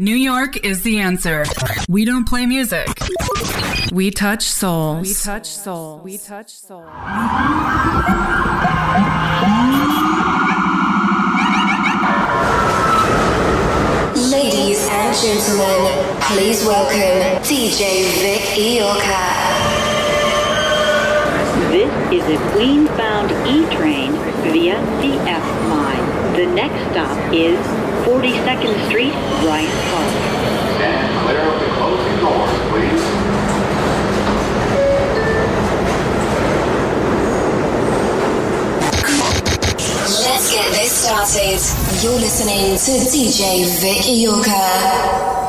New York is the answer. We don't play music. We touch souls. We touch souls. We touch souls. Ladies and gentlemen, please welcome DJ Vic Iorka. This is a Queens-bound E-train via the F line. The next stop is 42nd Street, Bryant Park. Stand clear of the closing please. Let's get this started. You're listening to DJ Vic.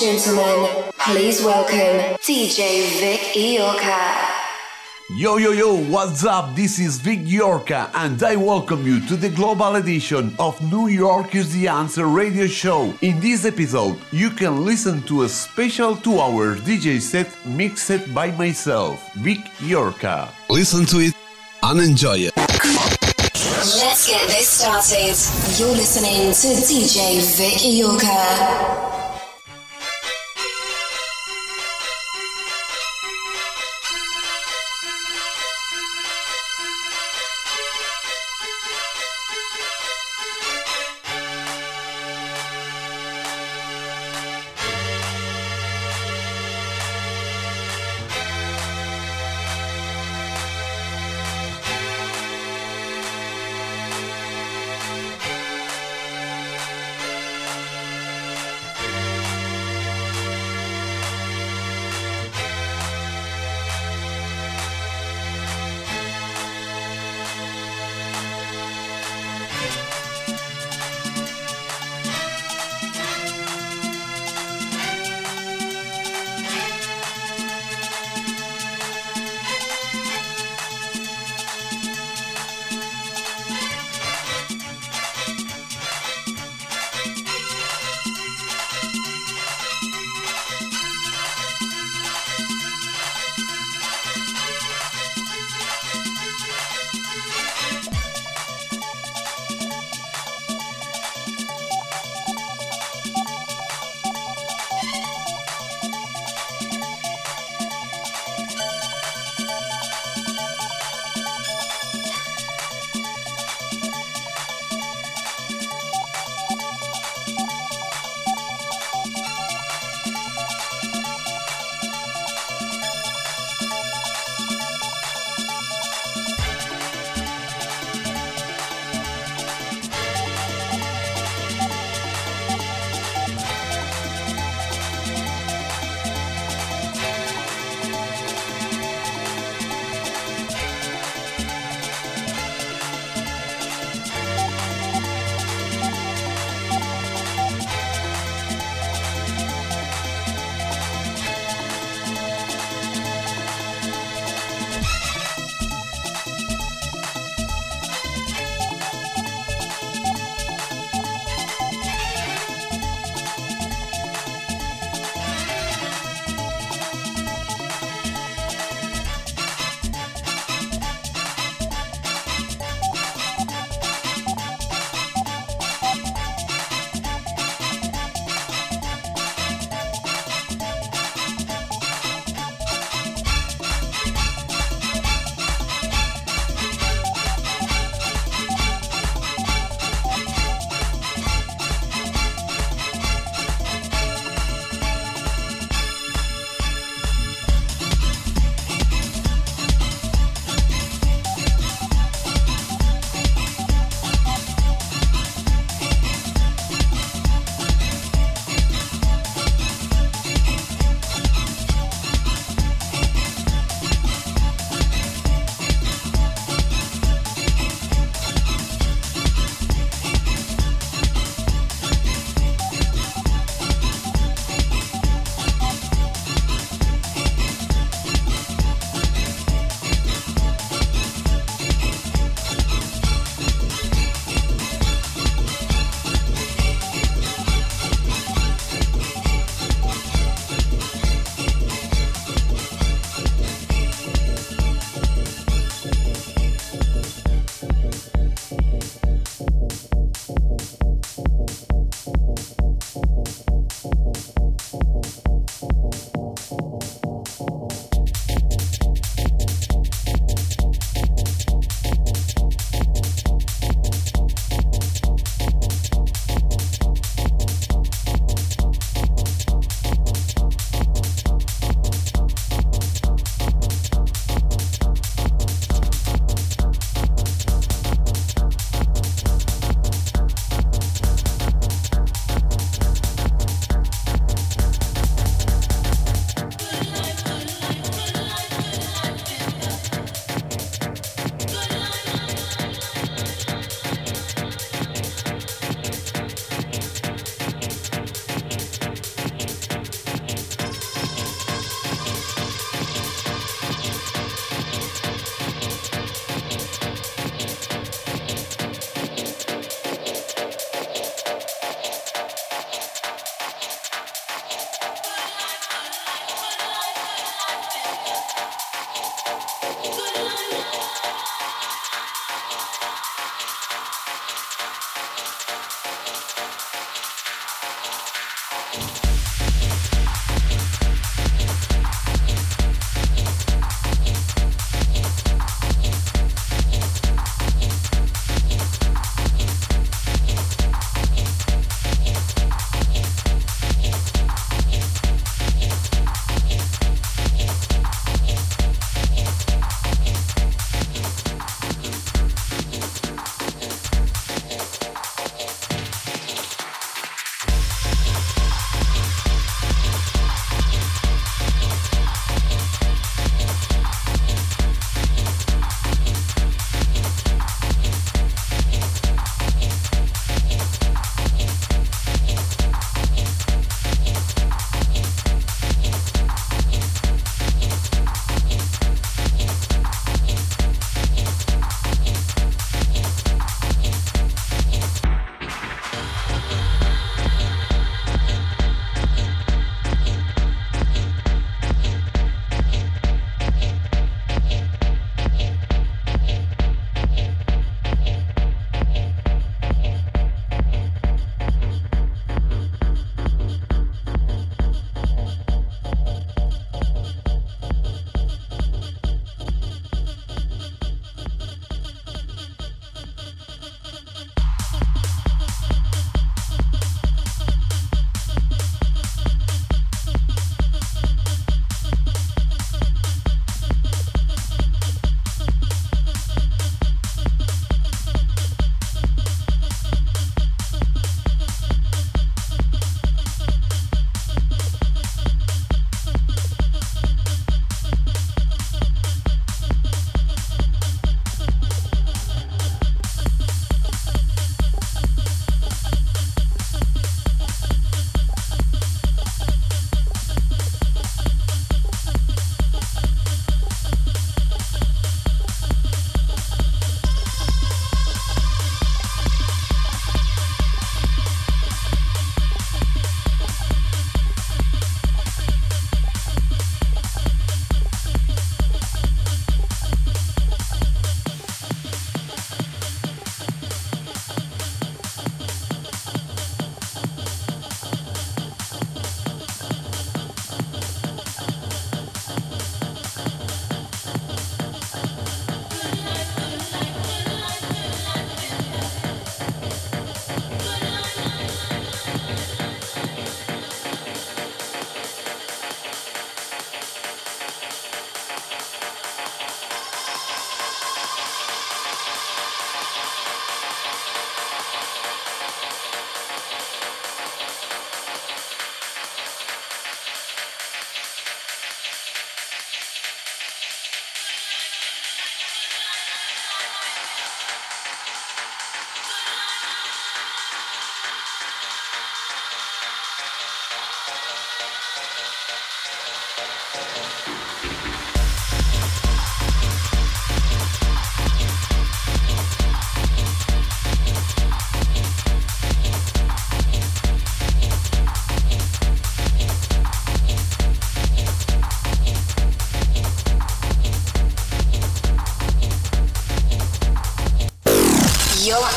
Gentlemen, please welcome DJ Vic Iorka. Yo yo yo, what's up? This is Vic Iorka and I welcome you to the global edition of New York is the Answer radio show. In this episode, you can listen to a special 2 hour DJ set mixed by myself, Vic Iorka. Listen to it and enjoy it. Let's get this started. You're listening to DJ Vic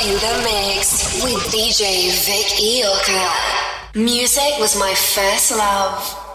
Iorka. the mix with DJ Vic Iorka. Music was my first love.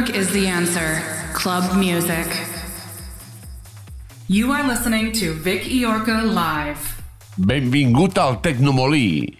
York is the answer. Club music. You are listening to Vic Iorka live. Benvingut al Tecnomolí.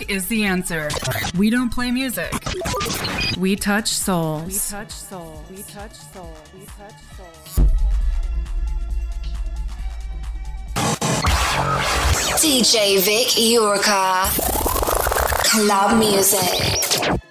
New is the answer. We don't play music. We touch souls. We touch souls. We touch souls. We touch souls. DJ Vic Iorka. Club music.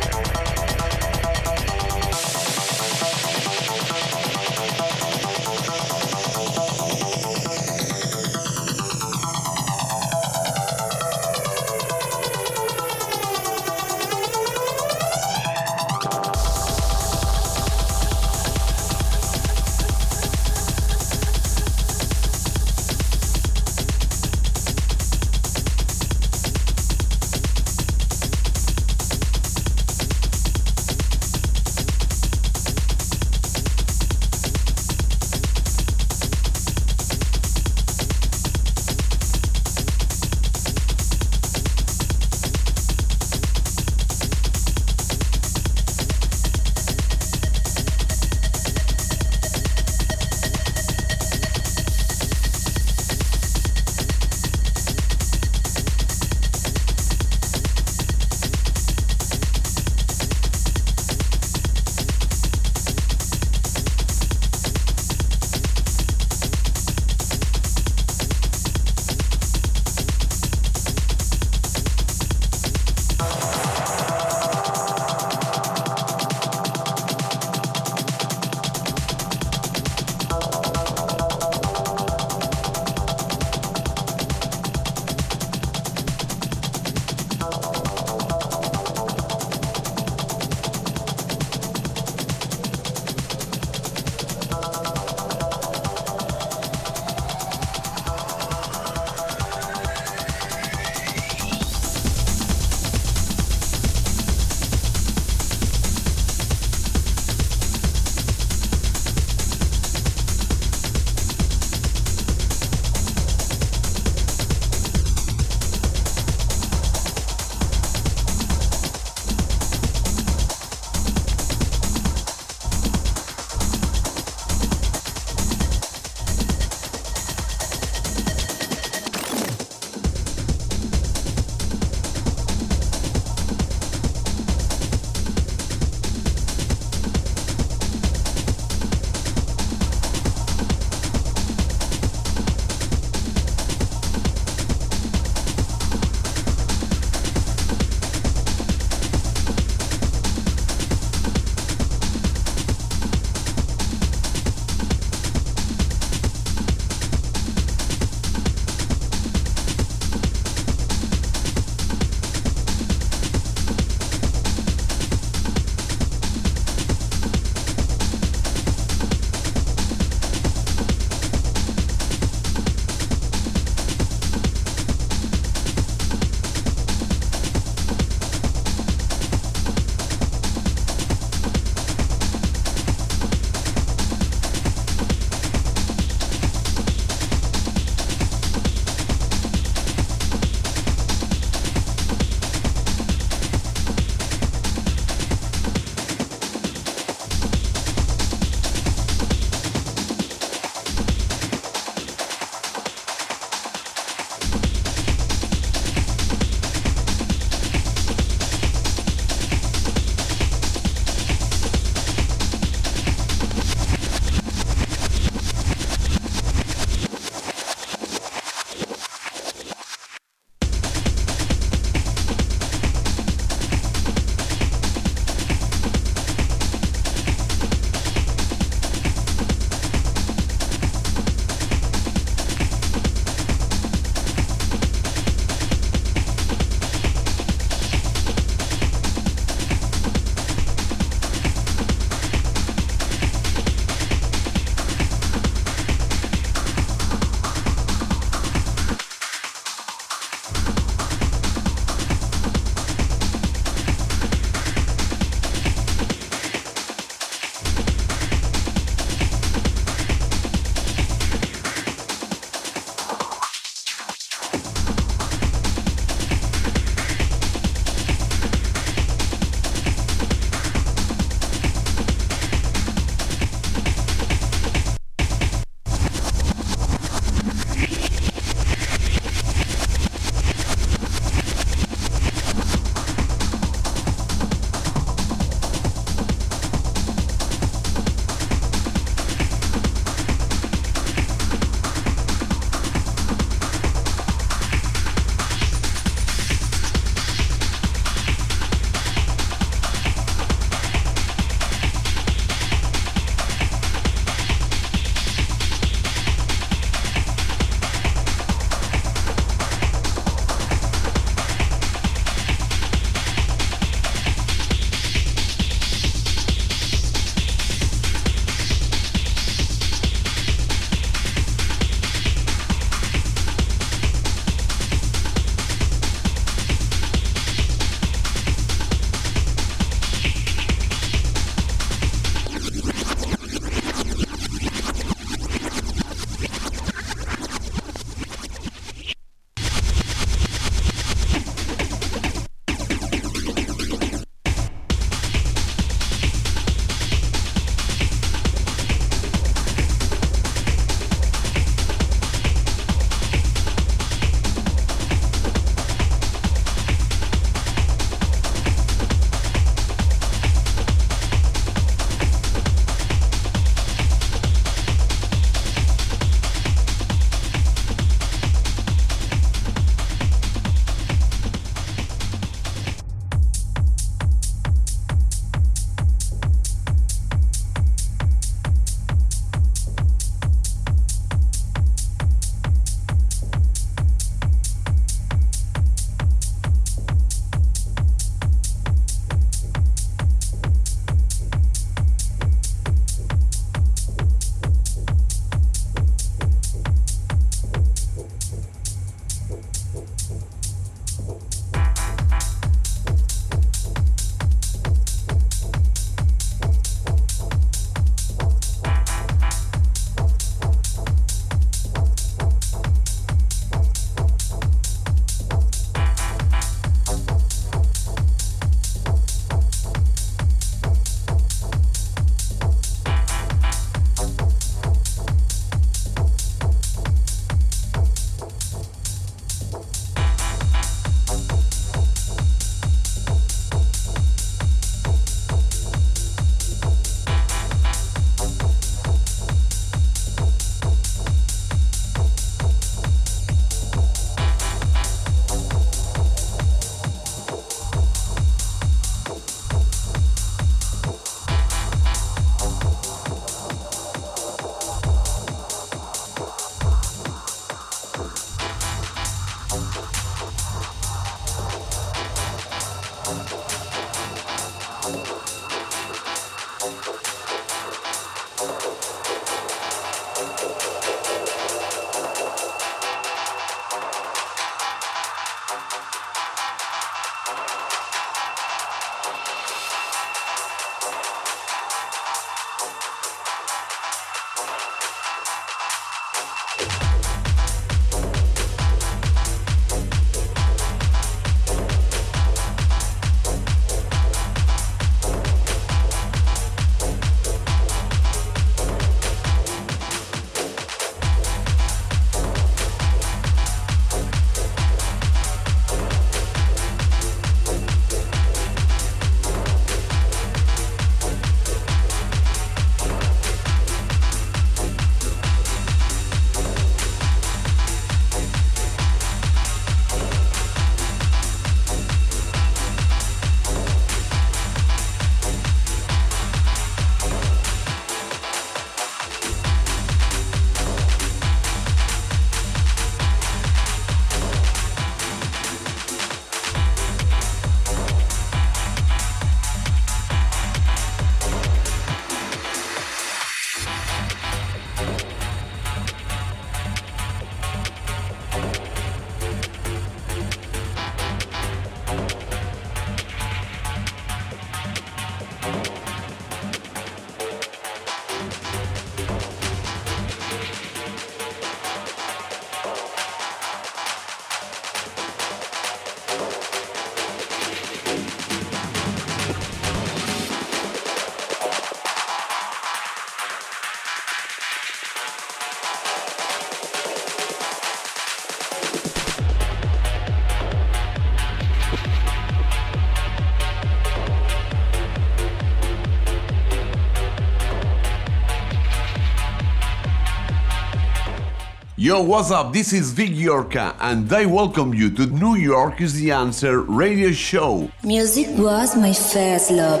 Yo, what's up? This is Vic Iorka, and I welcome you to New York is the Answer radio show. Music was my first love.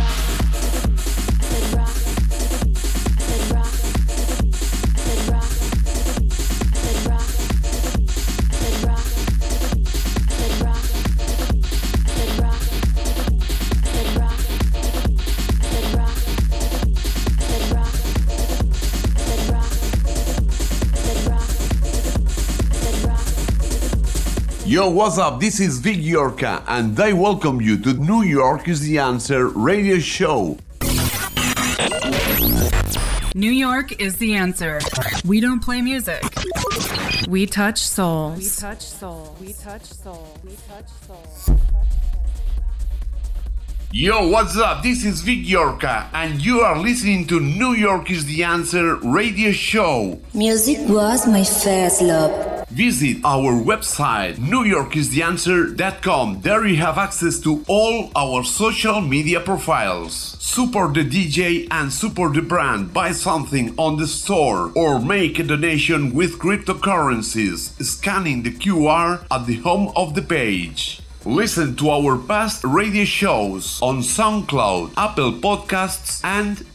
Yo, what's up? This is Vic Iorka, and I welcome you to New York is the Answer radio show. New York is the answer. We don't play music. We touch souls. We touch souls. We touch souls. We touch souls. Yo, what's up? This is Vic Iorka, and you are listening to New York is the Answer radio show. Music was my first love. Visit our website, newyorkistheanswer.com. There you have access to all our social media profiles. Support the DJ and support the brand. Buy something on the store or make a donation with cryptocurrencies, scanning the QR at the home of the page. Listen to our past radio shows on SoundCloud, Apple Podcasts, and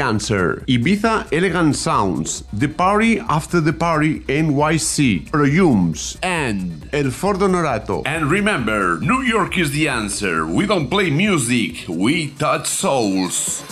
answer. Ibiza Elegant Sounds. The Party After the Party NYC. Prollums and El Fordo Norato. And remember, New York is the answer. We don't play music, we touch souls.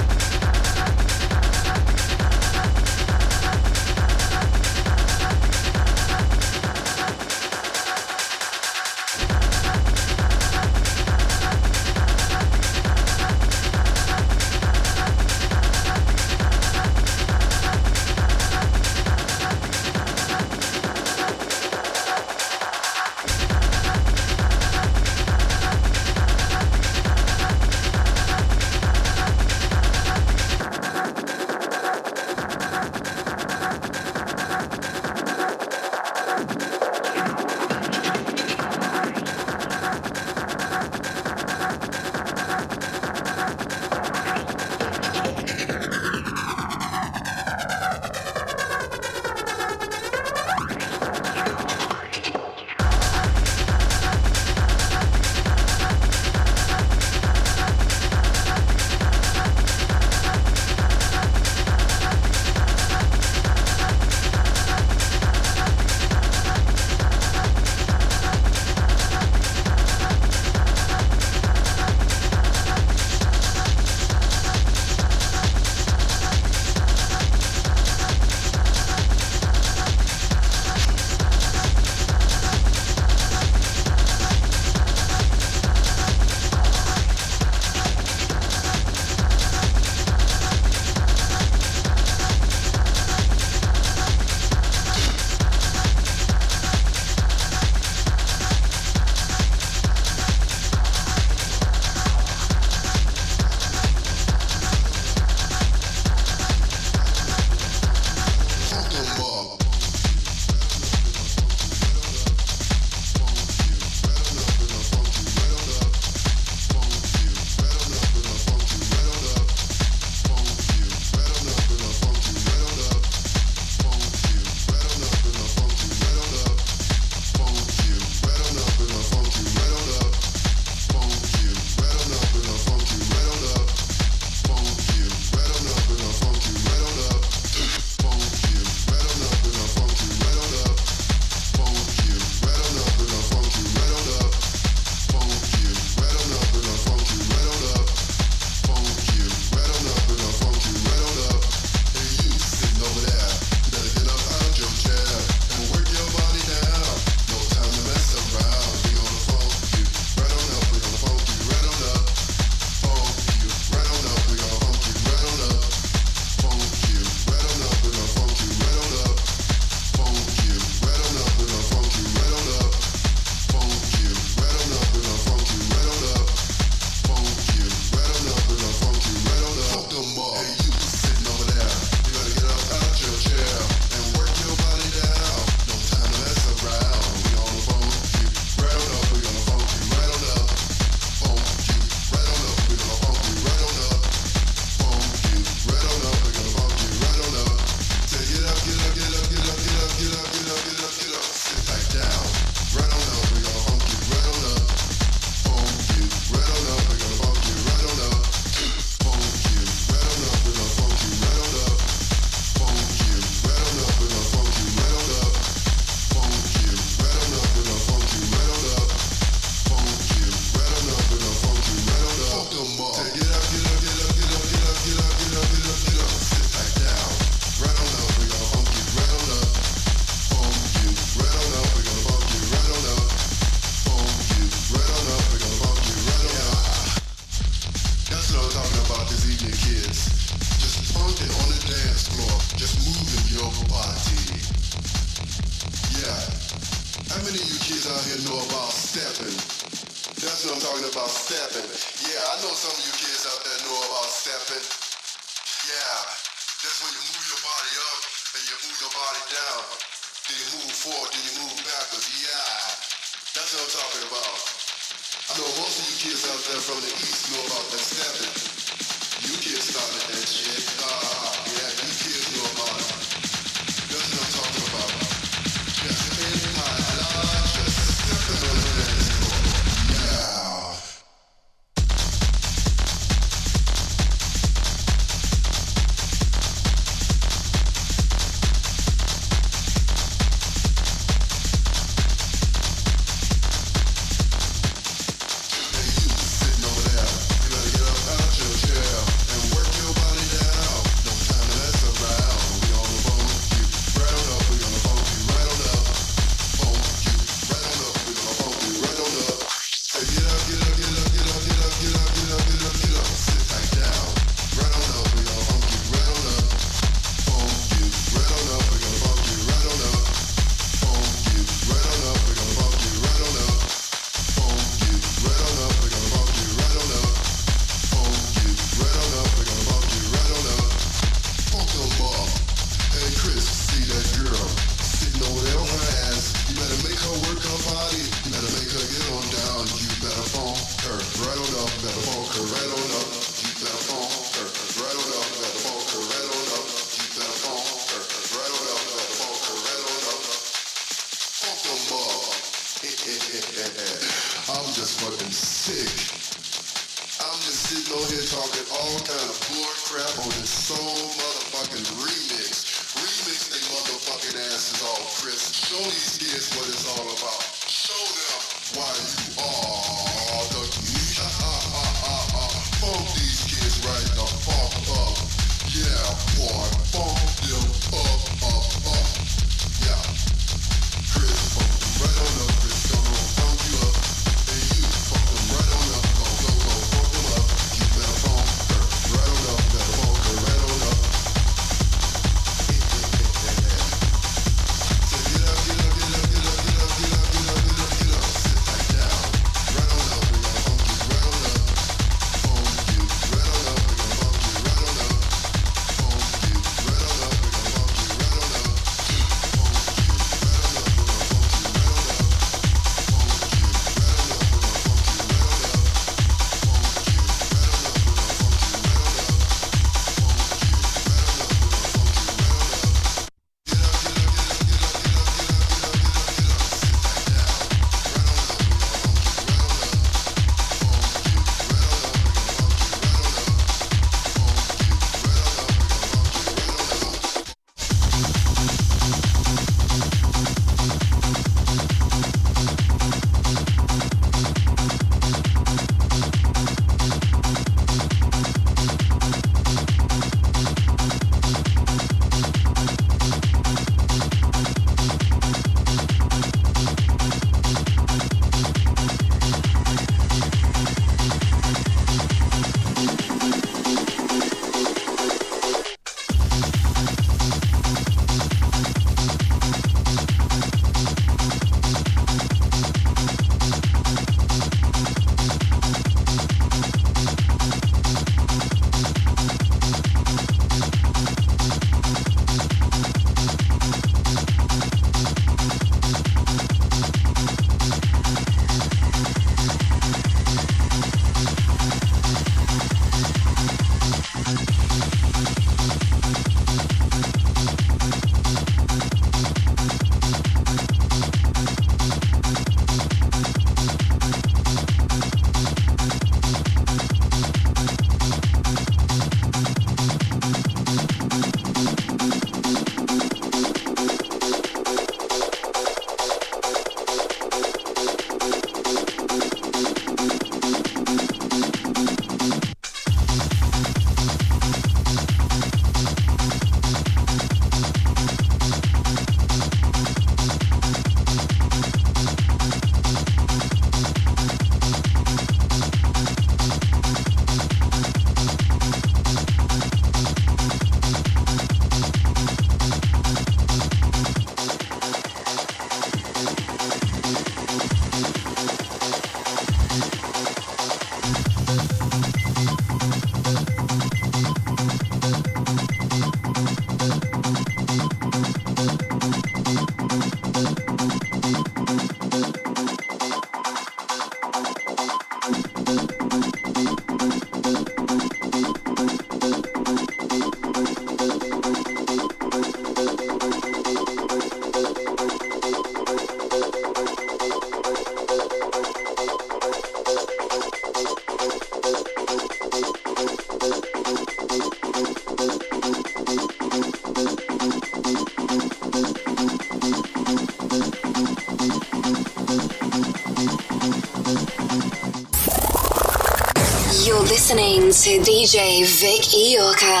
To DJ Vic Iorka.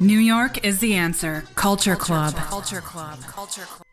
New York is the answer. Culture Club. Culture Club. Culture Club.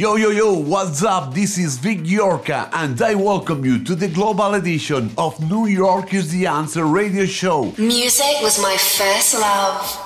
Yo yo yo, what's up? This is Vic Iorka and I welcome you to the global edition of New York is the Answer radio show. Music was my first love.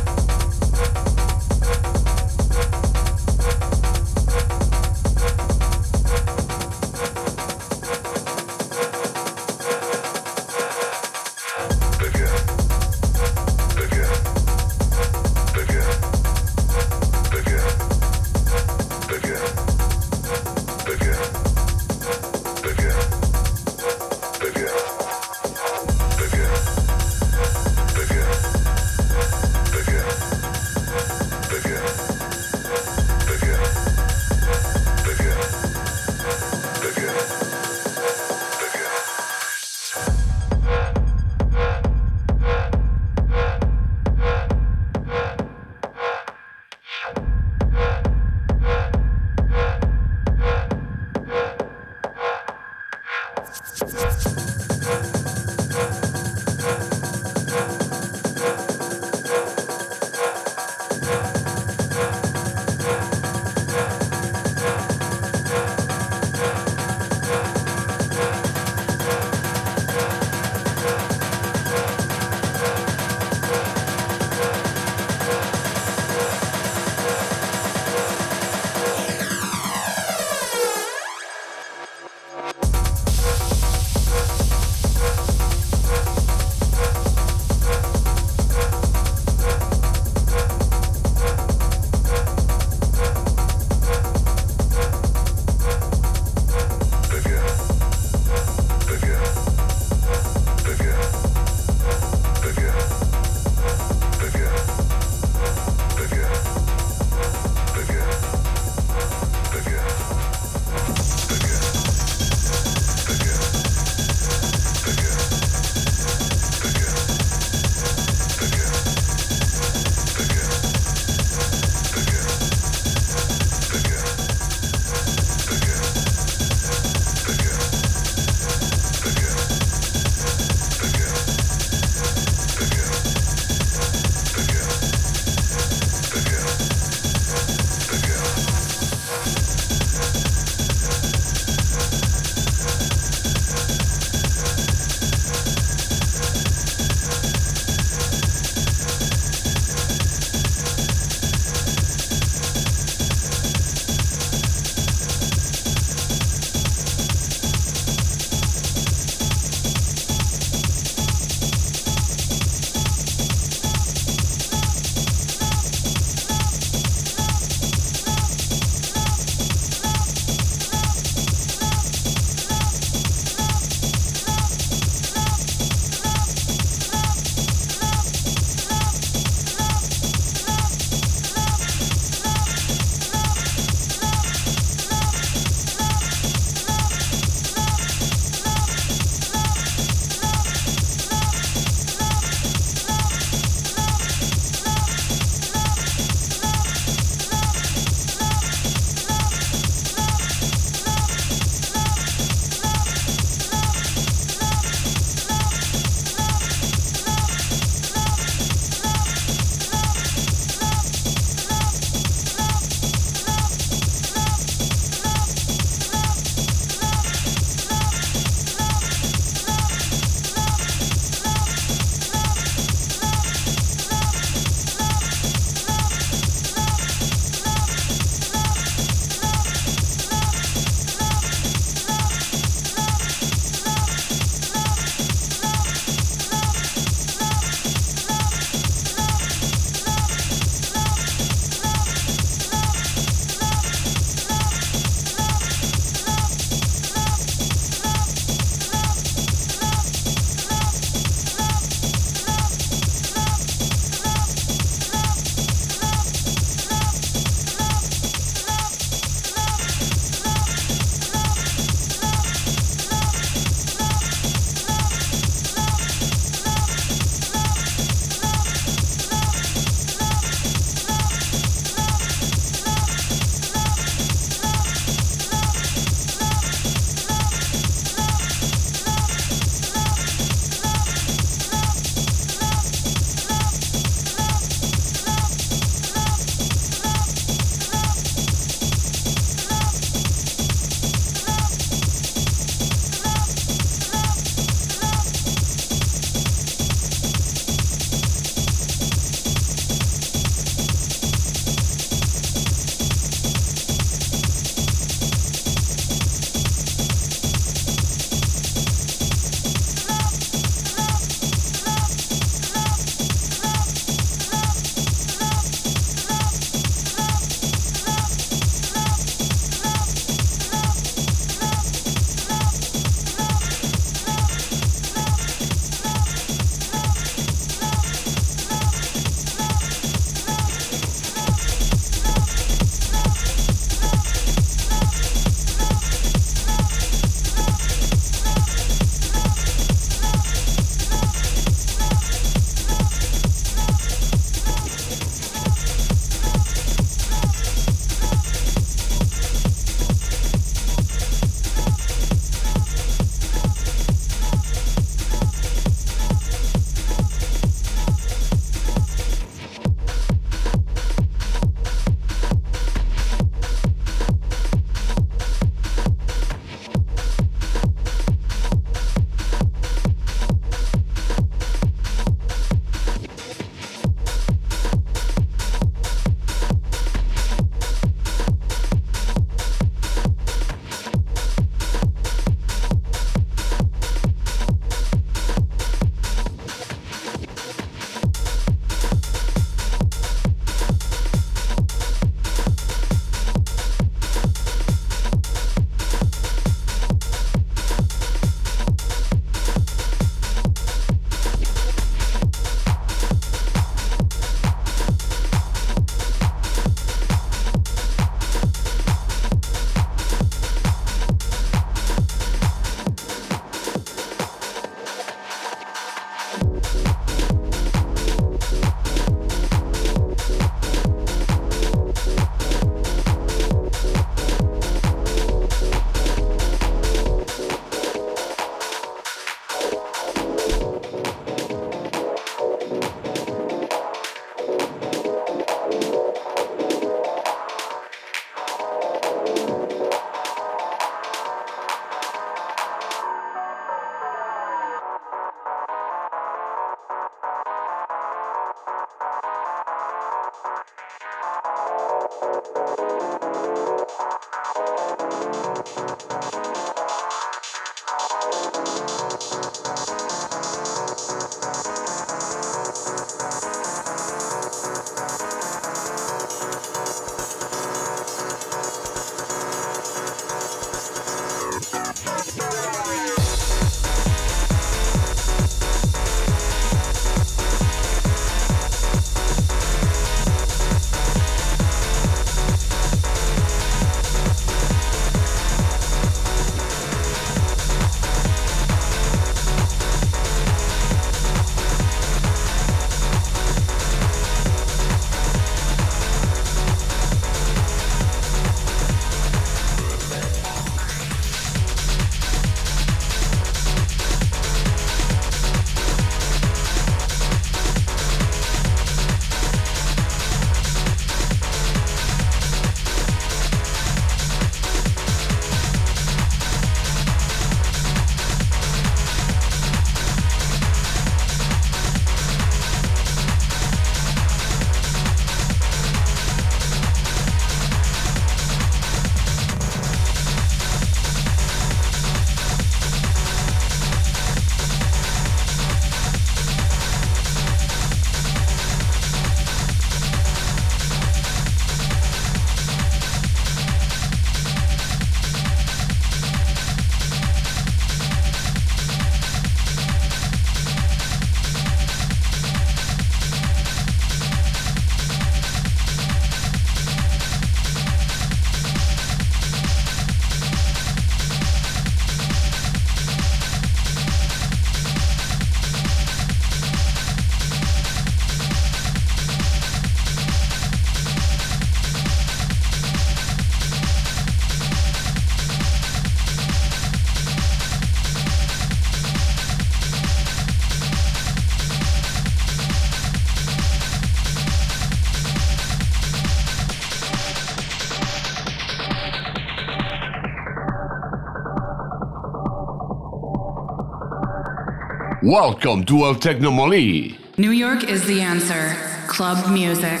Welcome to El Technomoli. New York is the answer. Club music.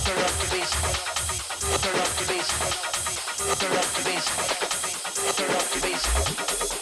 Turn up the bass.